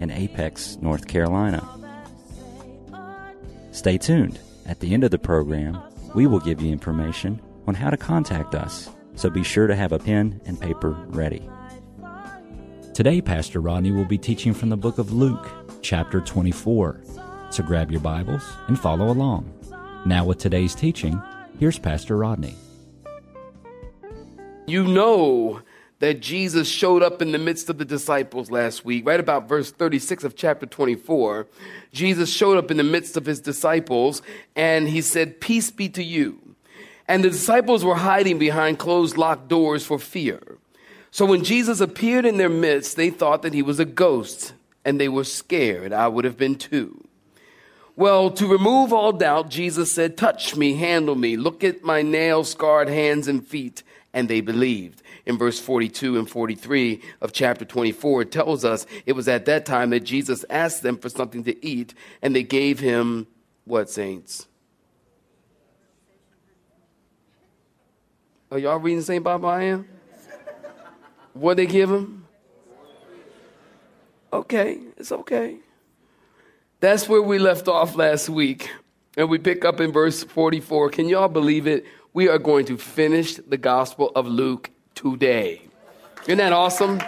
in Apex, North Carolina. Stay tuned. At the end of the program, we will give you information on how to contact us, so be sure to have a pen and paper ready. Today, Pastor Rodney will be teaching from the book of Luke, chapter 24. So grab your Bibles and follow along. Now, with today's teaching, here's Pastor Rodney. You know that Jesus showed up in the midst of the disciples last week, right about verse 36 of chapter 24. Jesus showed up in the midst of his disciples and he said, Peace be to you. And the disciples were hiding behind closed, locked doors for fear. So when Jesus appeared in their midst, they thought that he was a ghost and they were scared. I would have been too. Well, to remove all doubt, Jesus said, Touch me, handle me, look at my nail scarred hands and feet. And they believed in verse 42 and 43 of chapter 24. Tells us it was at that time that Jesus asked them for something to eat, and they gave him what, saints? Are y'all reading the same Bible I am? What they give him? Okay, it's okay. That's where we left off last week. And we pick up in verse 44. Can y'all believe it? We are going to finish the Gospel of Luke today. Isn't that awesome?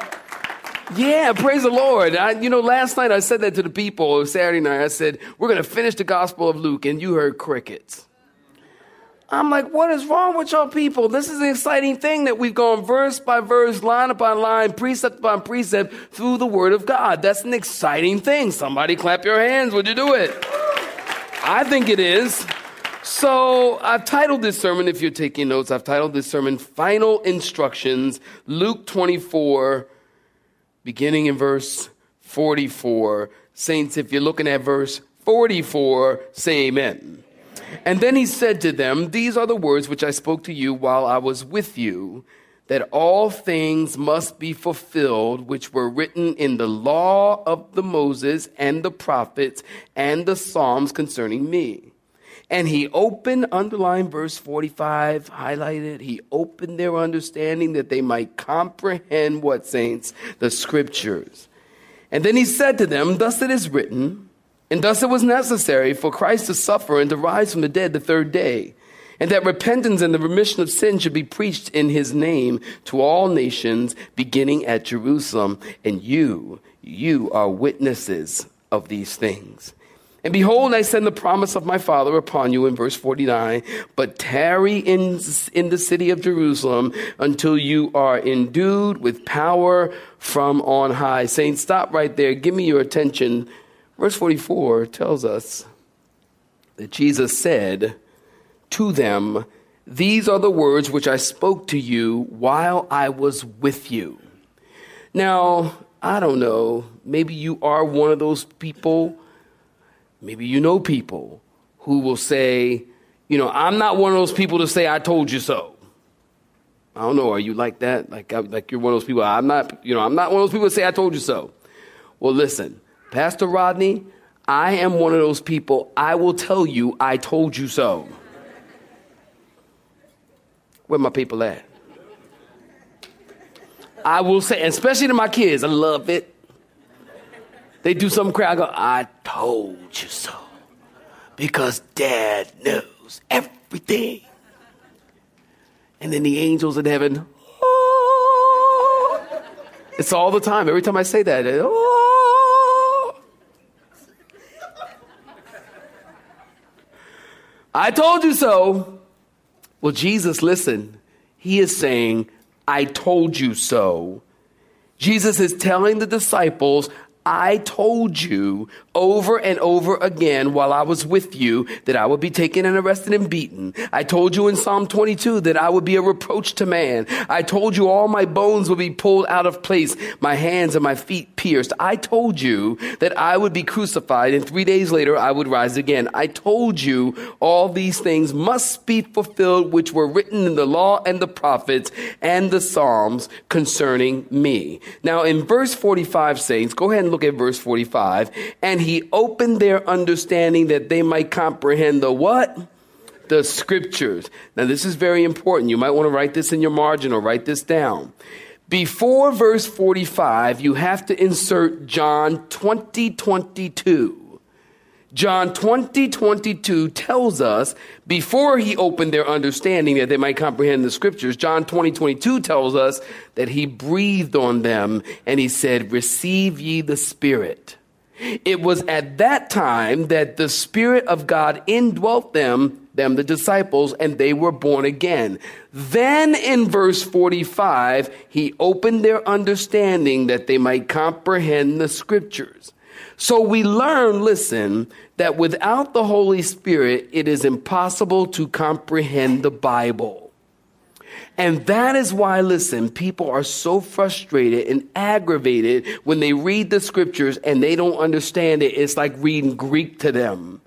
Yeah, praise the Lord. I, you know, last night I said that to the people, Saturday night, I said, we're going to finish the Gospel of Luke, and you heard crickets. I'm like, what is wrong with y'all people? This is an exciting thing that we've gone verse by verse, line upon line, precept upon precept through the Word of God. That's an exciting thing. Somebody clap your hands. Would you do it? I think it is. So I've titled this sermon, if you're taking notes, I've titled this sermon Final Instructions, Luke 24, beginning in verse 44. Saints, if you're looking at verse 44, say amen. And then he said to them, These are the words which I spoke to you while I was with you, that all things must be fulfilled which were written in the law of the Moses and the prophets and the Psalms concerning me. And he opened, underline verse 45, highlighted, he opened their understanding that they might comprehend what, saints? The scriptures. And then he said to them, Thus it is written, and thus it was necessary for Christ to suffer and to rise from the dead the third day, and that repentance and the remission of sin should be preached in his name to all nations, beginning at Jerusalem. And you, you are witnesses of these things. And behold, I send the promise of my Father upon you in verse 49. But tarry in, in the city of Jerusalem until you are endued with power from on high. Saying, stop right there. Give me your attention. Verse 44 tells us that Jesus said to them, These are the words which I spoke to you while I was with you. Now, I don't know. Maybe you are one of those people Maybe you know people who will say, you know, I'm not one of those people to say, I told you so. I don't know. Are you like that? Like, like you're one of those people. I'm not, you know, I'm not one of those people to say, I told you so. Well, listen, Pastor Rodney, I am one of those people. I will tell you, I told you so. Where my people at? I will say, especially to my kids, I love it. They do something crazy. I go, I told you so. Because dad knows everything. And then the angels in heaven, oh. It's all the time. Every time I say that, oh. I told you so. Well, Jesus, listen. He is saying, I told you so. Jesus is telling the disciples, I told you over and over again while I was with you that I would be taken and arrested and beaten. I told you in Psalm 22 that I would be a reproach to man. I told you all my bones would be pulled out of place, my hands and my feet pierced. I told you that I would be crucified and three days later I would rise again. I told you all these things must be fulfilled which were written in the law and the prophets and the Psalms concerning me. Now in verse 45, saints, go ahead and look at verse 45. And he opened their understanding that they might comprehend the what? The scriptures. Now, this is very important. You might want to write this in your margin or write this down. Before verse 45, you have to insert John 20, 22. John 20, 22 tells us before he opened their understanding that they might comprehend the scriptures, John 20, 22 tells us that he breathed on them and he said, receive ye the spirit. It was at that time that the spirit of God indwelt them, them, the disciples, and they were born again. Then in verse 45, he opened their understanding that they might comprehend the scriptures. So we learn, listen, that without the Holy Spirit, it is impossible to comprehend the Bible. And that is why, listen, people are so frustrated and aggravated when they read the scriptures and they don't understand it. It's like reading Greek to them.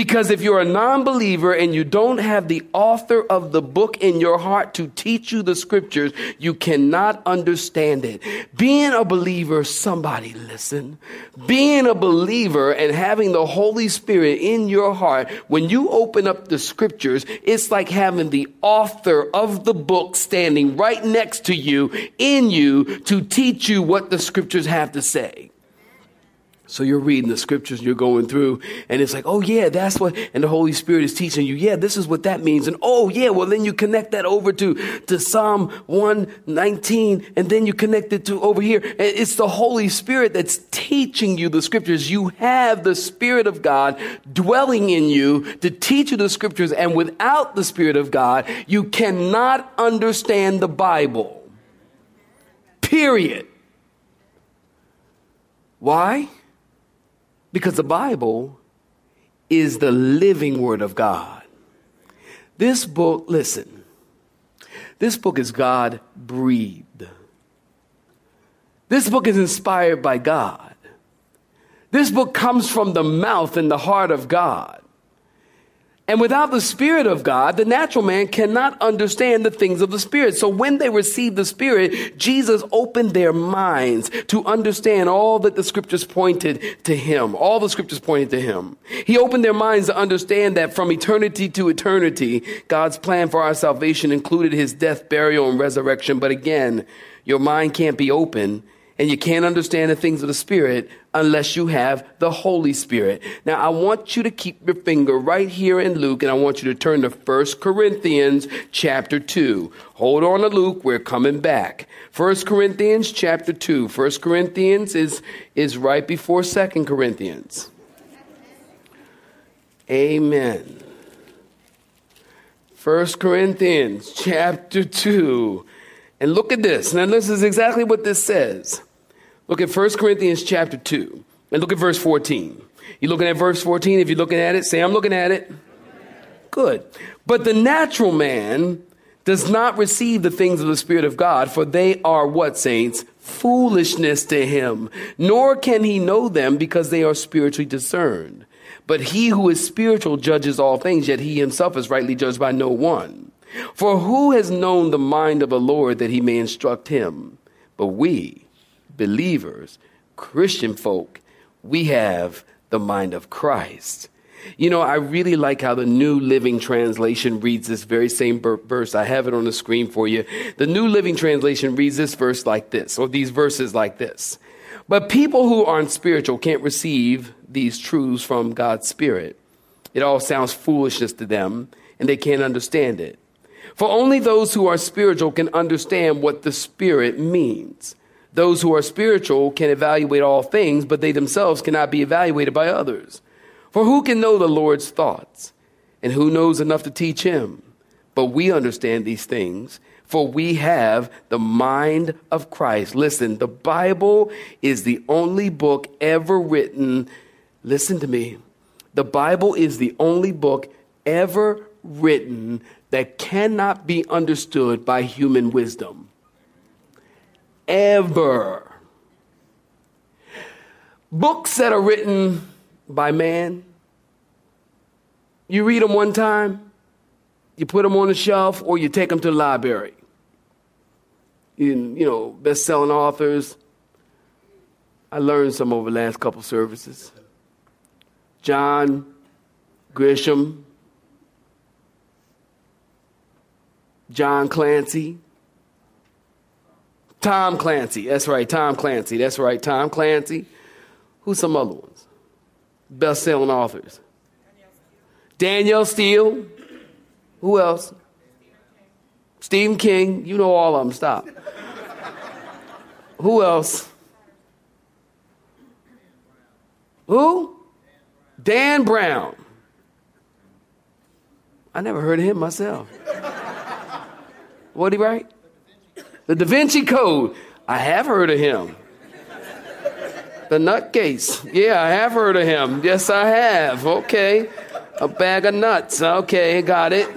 Because if you're a non believer and you don't have the author of the book in your heart to teach you the scriptures, you cannot understand it. Being a believer, somebody listen. Being a believer and having the Holy Spirit in your heart, when you open up the scriptures, it's like having the author of the book standing right next to you, in you, to teach you what the scriptures have to say. So you're reading the scriptures you're going through and it's like, oh yeah, that's what, and the Holy Spirit is teaching you, yeah, this is what that means. And oh yeah, well then you connect that over to, to Psalm 119 and then you connect it to over here. And it's the Holy Spirit that's teaching you the scriptures. You have the Spirit of God dwelling in you to teach you the scriptures. And without the Spirit of God, you cannot understand the Bible. Period. Why? Because the Bible is the living Word of God. This book, listen, this book is God breathed. This book is inspired by God. This book comes from the mouth and the heart of God. And without the Spirit of God, the natural man cannot understand the things of the Spirit. So when they received the Spirit, Jesus opened their minds to understand all that the scriptures pointed to Him. All the scriptures pointed to Him. He opened their minds to understand that from eternity to eternity, God's plan for our salvation included His death, burial, and resurrection. But again, your mind can't be open and you can't understand the things of the Spirit unless you have the Holy Spirit. Now, I want you to keep your finger right here in Luke, and I want you to turn to 1 Corinthians chapter 2. Hold on to Luke, we're coming back. 1 Corinthians chapter 2. 1 Corinthians is, is right before 2 Corinthians. Amen. 1 Corinthians chapter 2. And look at this. Now, this is exactly what this says. Look at 1 Corinthians chapter 2 and look at verse 14. You looking at verse 14? If you're looking at it, say, I'm looking at it. Good. But the natural man does not receive the things of the Spirit of God, for they are what, saints? Foolishness to him. Nor can he know them because they are spiritually discerned. But he who is spiritual judges all things, yet he himself is rightly judged by no one. For who has known the mind of the Lord that he may instruct him? But we, believers, Christian folk, we have the mind of Christ. You know, I really like how the New Living Translation reads this very same verse. I have it on the screen for you. The New Living Translation reads this verse like this, or these verses like this. But people who aren't spiritual can't receive these truths from God's Spirit. It all sounds foolishness to them, and they can't understand it. For only those who are spiritual can understand what the Spirit means. Those who are spiritual can evaluate all things, but they themselves cannot be evaluated by others. For who can know the Lord's thoughts? And who knows enough to teach him? But we understand these things, for we have the mind of Christ. Listen, the Bible is the only book ever written. Listen to me. The Bible is the only book ever written that cannot be understood by human wisdom. Ever. Books that are written by man, you read them one time, you put them on the shelf, or you take them to the library. You, you know, best selling authors. I learned some over the last couple services. John Grisham, John Clancy, Tom Clancy. That's right, Tom Clancy. That's right, Tom Clancy. Who's some other ones? Best selling authors. Danielle Steel. Who else? Stephen King. You know all of them. Stop. Who else? Who? Dan Brown. I never heard of him myself. What did he write? The Da Vinci Code. I have heard of him. The nutcase. Yeah, I have heard of him. Yes, I have. Okay. A bag of nuts. Okay, got it.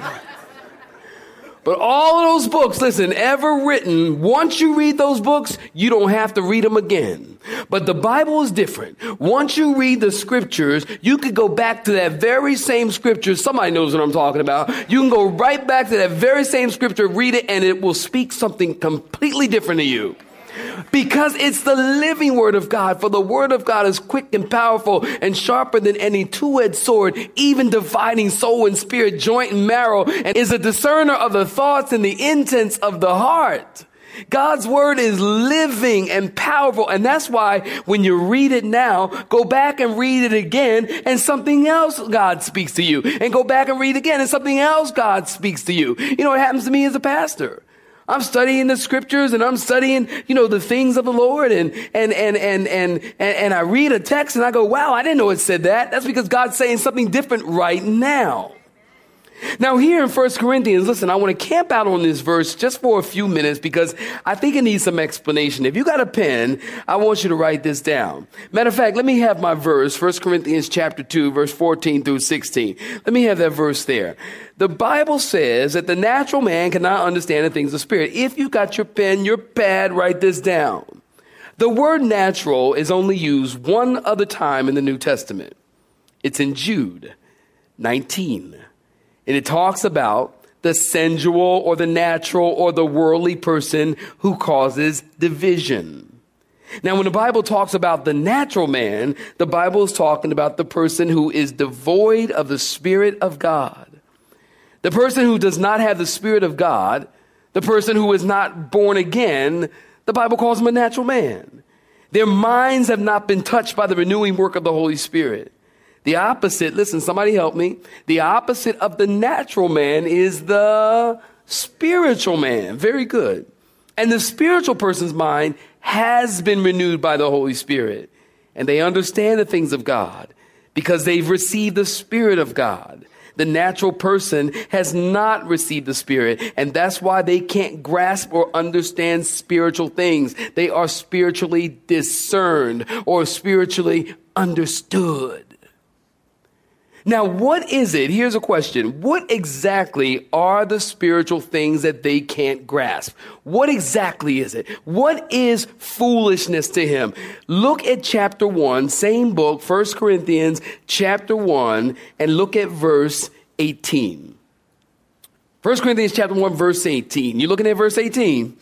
But all of those books, listen, ever written, once you read those books, you don't have to read them again. But the Bible is different. Once you read the scriptures, you could go back to that very same scripture. Somebody knows what I'm talking about. You can go right back to that very same scripture, read it, and it will speak something completely different to you. Because it's the living word of God. For the word of God is quick and powerful and sharper than any two-edged sword, even dividing soul and spirit, joint and marrow, and is a discerner of the thoughts and the intents of the heart. God's word is living and powerful. And that's why when you read it now, go back and read it again and something else God speaks to you. And go back and read again and something else God speaks to you. You know what happens to me as a pastor? I'm studying the scriptures and I'm studying, you know, the things of the Lord and, and, and, and, and, and, and I read a text and I go, wow, I didn't know it said that. That's because God's saying something different right now. Now, here in 1 Corinthians, listen, I want to camp out on this verse just for a few minutes because I think it needs some explanation. If you got a pen, I want you to write this down. Matter of fact, let me have my verse, 1 Corinthians chapter 2, verse 14 through 16. Let me have that verse there. The Bible says that the natural man cannot understand the things of spirit. If you got your pen, your pad, write this down. The word natural is only used one other time in the New Testament. It's in Jude 19. And it talks about the sensual or the natural or the worldly person who causes division. Now, when the Bible talks about the natural man, the Bible is talking about the person who is devoid of the Spirit of God. The person who does not have the Spirit of God, the person who is not born again, the Bible calls him a natural man. Their minds have not been touched by the renewing work of the Holy Spirit. The opposite, listen, somebody help me. The opposite of the natural man is the spiritual man. Very good. And the spiritual person's mind has been renewed by the Holy Spirit. And they understand the things of God because they've received the Spirit of God. The natural person has not received the Spirit, and that's why they can't grasp or understand spiritual things. They are spiritually discerned or spiritually understood. Now, what is it? Here's a question. What exactly are the spiritual things that they can't grasp? What exactly is it? What is foolishness to him? Look at chapter 1, same book, 1 Corinthians chapter 1, and look at verse 18. 1 Corinthians chapter 1, verse 18. You're looking at verse 18?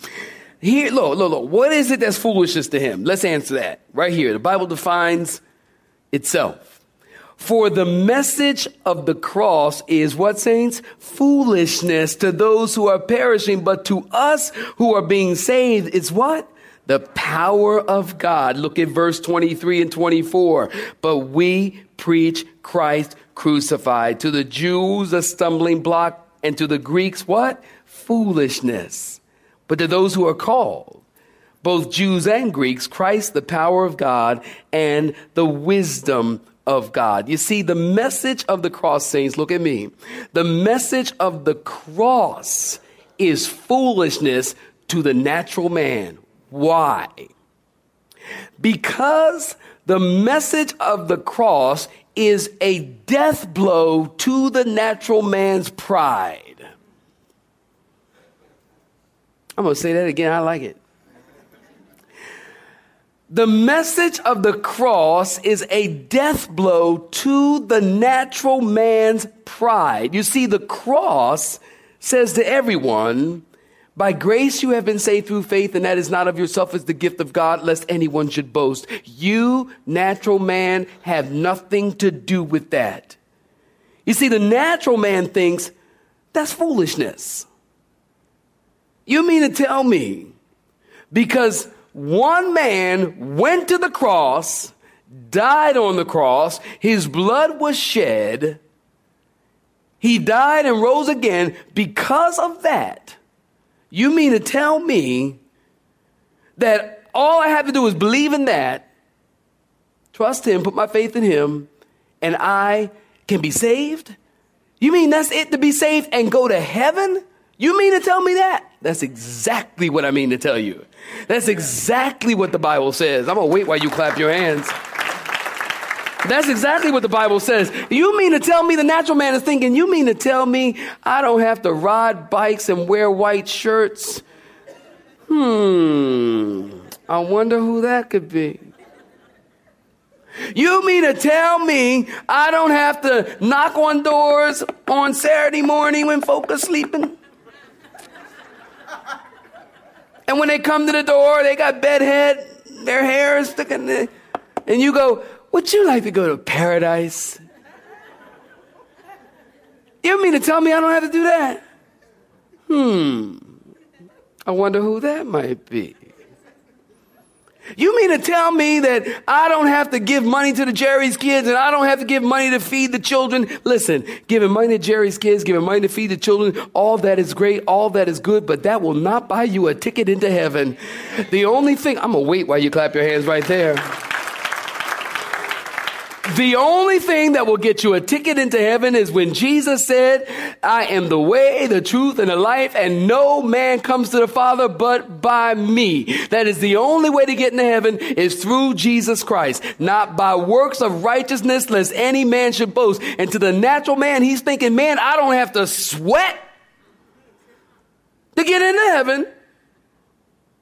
Here, look, look, look. What is it that's foolishness to him? Let's answer that right here. The Bible defines itself. For the message of the cross is what, saints? Foolishness to those who are perishing, but to us who are being saved, it's what? The power of God. Look at verse 23 and 24. But we preach Christ crucified. To the Jews, a stumbling block, and to the Greeks, what? Foolishness. But to those who are called, both Jews and Greeks, Christ, the power of God and the wisdom of God. You see, the message of the cross, saints, look at me. The message of the cross is foolishness to the natural man. Why? Because the message of the cross is a death blow to the natural man's pride. I'm going to say that again. I like it. The message of the cross is a death blow to the natural man's pride. You see, the cross says to everyone, by grace you have been saved through faith, and that is not of yourself, it's the gift of God, lest anyone should boast. You, natural man, have nothing to do with that. You see, the natural man thinks that's foolishness. You mean to tell me because one man went to the cross, died on the cross, his blood was shed, he died and rose again because of that. You mean to tell me that all I have to do is believe in that, trust him, put my faith in him, and I can be saved? You mean that's it to be saved and go to heaven? You mean to tell me that? That's exactly what I mean to tell you. That's exactly what the Bible says. I'm going to wait while you clap your hands. That's exactly what the Bible says. You mean to tell me the natural man is thinking, you mean to tell me I don't have to ride bikes and wear white shirts? Hmm. I wonder who that could be. You mean to tell me I don't have to knock on doors on Saturday morning when folk are sleeping? And when they come to the door, they got bedhead, their hair is sticking there. And you go, Would you like to go to paradise? You mean to tell me I don't have to do that? Hmm. I wonder who that might be. You mean to tell me that I don't have to give money to the Jerry's kids and I don't have to give money to feed the children? Listen, giving money to Jerry's kids, giving money to feed the children, all that is great, all that is good, but that will not buy you a ticket into heaven. The only thing, I'm going to wait while you clap your hands right there. The only thing that will get you a ticket into heaven is when Jesus said, I am the way, the truth, and the life, and no man comes to the Father but by me. That is the only way to get into heaven is through Jesus Christ, not by works of righteousness, lest any man should boast. And to the natural man, he's thinking, man, I don't have to sweat to get into heaven.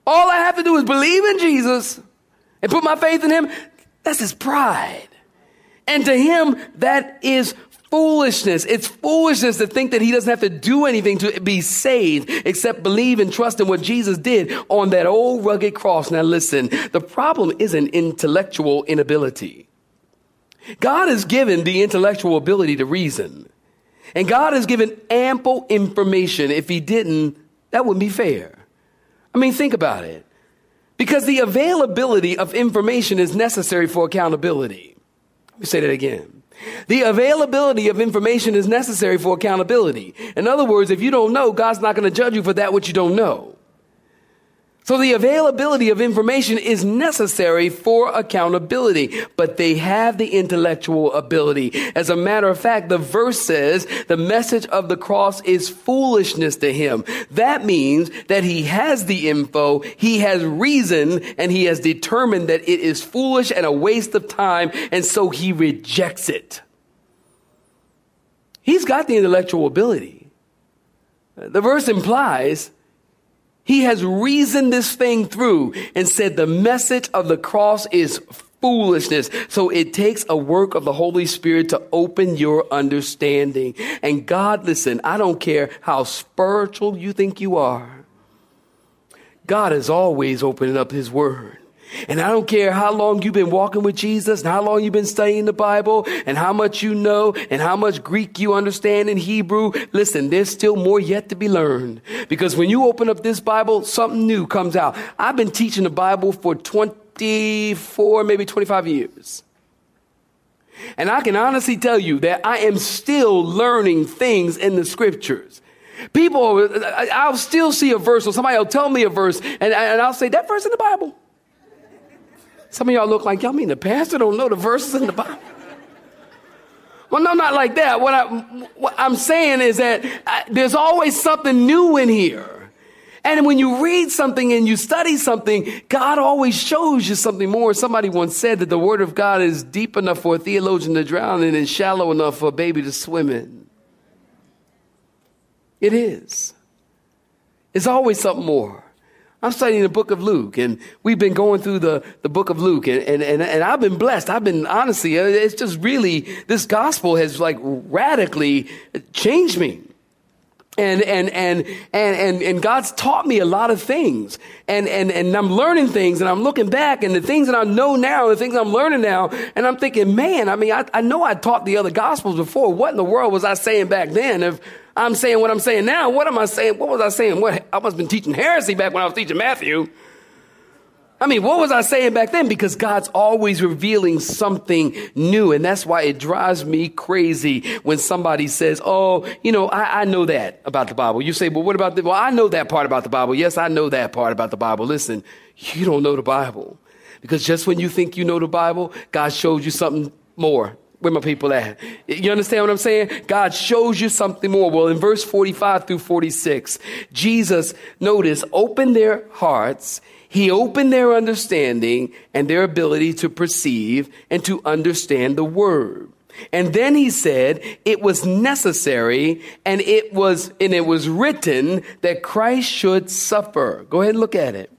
All I have to do is believe in Jesus and put my faith in him. That's his pride. And to him, that is foolishness. It's foolishness to think that he doesn't have to do anything to be saved except believe and trust in what Jesus did on that old rugged cross. Now listen, the problem isn't intellectual inability. God has given the intellectual ability to reason. And God has given ample information. If he didn't, that wouldn't be fair. I mean, think about it. Because the availability of information is necessary for accountability. Let me say that again. The availability of information is necessary for accountability. In other words, if you don't know, God's not going to judge you for that which you don't know. So the availability of information is necessary for accountability, but they have the intellectual ability. As a matter of fact, the verse says the message of the cross is foolishness to him. That means that he has the info, he has reason, and he has determined that it is foolish and a waste of time, and so he rejects it. He's got the intellectual ability. The verse implies he has reasoned this thing through and said the message of the cross is foolishness. So it takes a work of the Holy Spirit to open your understanding. And God, listen, I don't care how spiritual you think you are. God is always opening up his word. And I don't care how long you've been walking with Jesus and how long you've been studying the Bible and how much you know and how much Greek you understand in Hebrew. Listen, there's still more yet to be learned because when you open up this Bible, something new comes out. I've been teaching the Bible for 24, maybe 25 years. And I can honestly tell you that I am still learning things in the scriptures. People, I'll still see a verse or somebody will tell me a verse and, and I'll say, that verse in the Bible. Some of y'all look like y'all mean the pastor don't know the verses in the Bible. Well, no, not like that. What, I, I'm saying is that I, there's always something new in here. And when you read something and you study something, God always shows you something more. Somebody once said that the Word of God is deep enough for a theologian to drown in and shallow enough for a baby to swim in. It is. It's always something more. I'm studying the book of Luke, and we've been going through the, the book of Luke, and, and, and, and I've been blessed. I've been, honestly, uh, it's just really, this gospel has like radically changed me. And, and, and, and, and, and God's taught me a lot of things. And, and, and I'm learning things and I'm looking back and the things that I know now, the things I'm learning now. And I'm thinking, man, I mean, I, I know I taught the other gospels before. What in the world was I saying back then? If I'm saying what I'm saying now, what am I saying? What was I saying? What, I must have been teaching heresy back when I was teaching Matthew. I mean, what was I saying back then? Because God's always revealing something new. And that's why it drives me crazy when somebody says, Oh, you know, I, I, know that about the Bible. You say, Well, what about the, well, I know that part about the Bible. Yes, I know that part about the Bible. Listen, you don't know the Bible. Because just when you think you know the Bible, God shows you something more. Where my people at? You understand what I'm saying? God shows you something more. Well, in verse 45 through 46, Jesus, notice, opened their hearts he opened their understanding and their ability to perceive and to understand the word. And then he said it was necessary and it was, and it was written that Christ should suffer. Go ahead and look at it.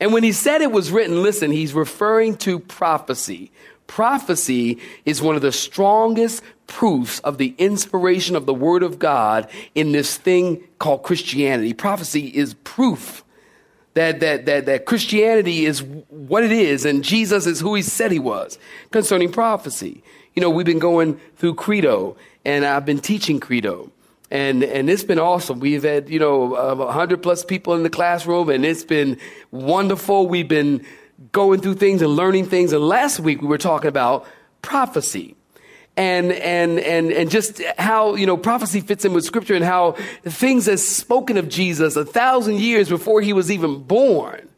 And when he said it was written, listen, he's referring to prophecy. Prophecy is one of the strongest proofs of the inspiration of the Word of God in this thing called Christianity. Prophecy is proof that, that, that, that Christianity is what it is and Jesus is who he said he was concerning prophecy. You know, we've been going through Credo and I've been teaching Credo. And, and it's been awesome. We've had, you know, a hundred plus people in the classroom and it's been wonderful. We've been going through things and learning things. And last week we were talking about prophecy and and and and just how you know prophecy fits in with scripture and how things as spoken of Jesus a thousand years before he was even born.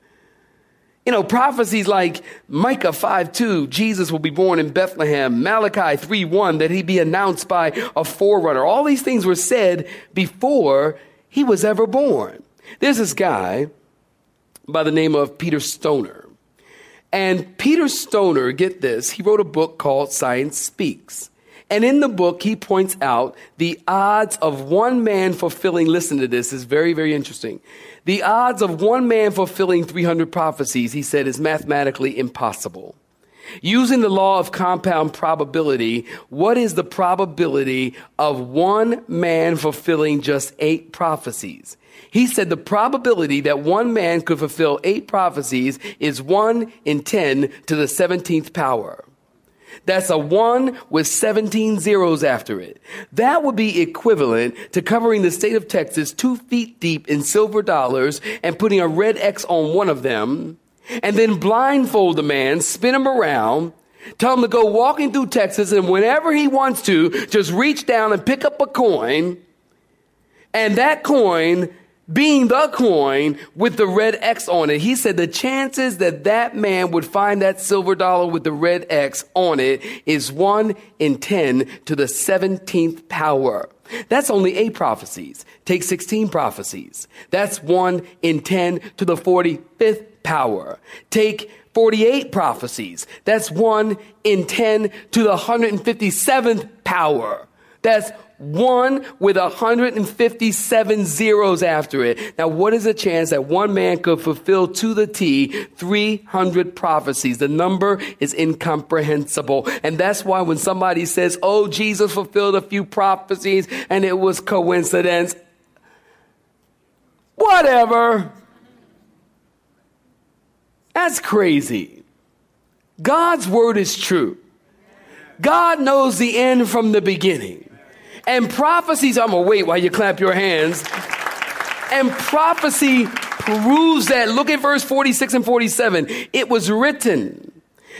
You know, prophecies like Micah 5 2, Jesus will be born in Bethlehem, Malachi 3 1, that he'd be announced by a forerunner. All these things were said before he was ever born. There's this guy by the name of Peter Stoner. And Peter Stoner, get this, he wrote a book called Science Speaks. And in the book, he points out the odds of one man fulfilling, listen to this, is very, very interesting. The odds of one man fulfilling 300 prophecies, he said, is mathematically impossible. Using the law of compound probability, what is the probability of one man fulfilling just eight prophecies? He said the probability that one man could fulfill eight prophecies is one in 10 to the 17th power. That's a one with 17 zeros after it. That would be equivalent to covering the state of Texas two feet deep in silver dollars and putting a red X on one of them and then blindfold the man, spin him around, tell him to go walking through Texas and whenever he wants to, just reach down and pick up a coin and that coin being the coin with the red X on it. He said the chances that that man would find that silver dollar with the red X on it is one in 10 to the 17th power. That's only eight prophecies. Take 16 prophecies. That's one in 10 to the 45th power. Take 48 prophecies. That's one in 10 to the 157th power. That's one with 157 zeros after it. Now, what is the chance that one man could fulfill to the T 300 prophecies? The number is incomprehensible. And that's why when somebody says, Oh, Jesus fulfilled a few prophecies and it was coincidence, whatever. That's crazy. God's word is true. God knows the end from the beginning. And prophecies, I'm gonna wait while you clap your hands. And prophecy proves that. Look at verse 46 and 47. It was written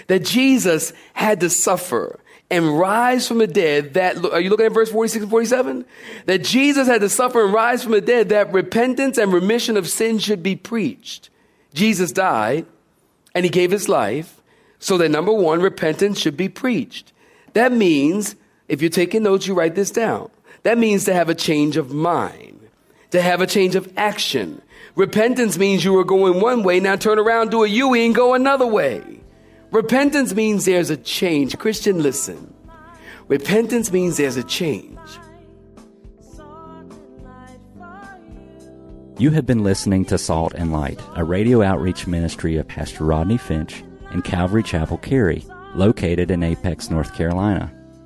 that Jesus had to suffer and rise from the dead that are you looking at verse 46 and 47 that jesus had to suffer and rise from the dead that repentance and remission of sin should be preached jesus died and he gave his life so that number one repentance should be preached that means If you're taking notes, you write this down. That means to have a change of mind, to have a change of action. Repentance means you were going one way, now turn around, do a U and go another way. Repentance means there's a change. Christian, listen. Repentance means there's a change. You have been listening to Salt and Light, a radio outreach ministry of Pastor Rodney Finch in Calvary Chapel, Cary, located in Apex, North Carolina.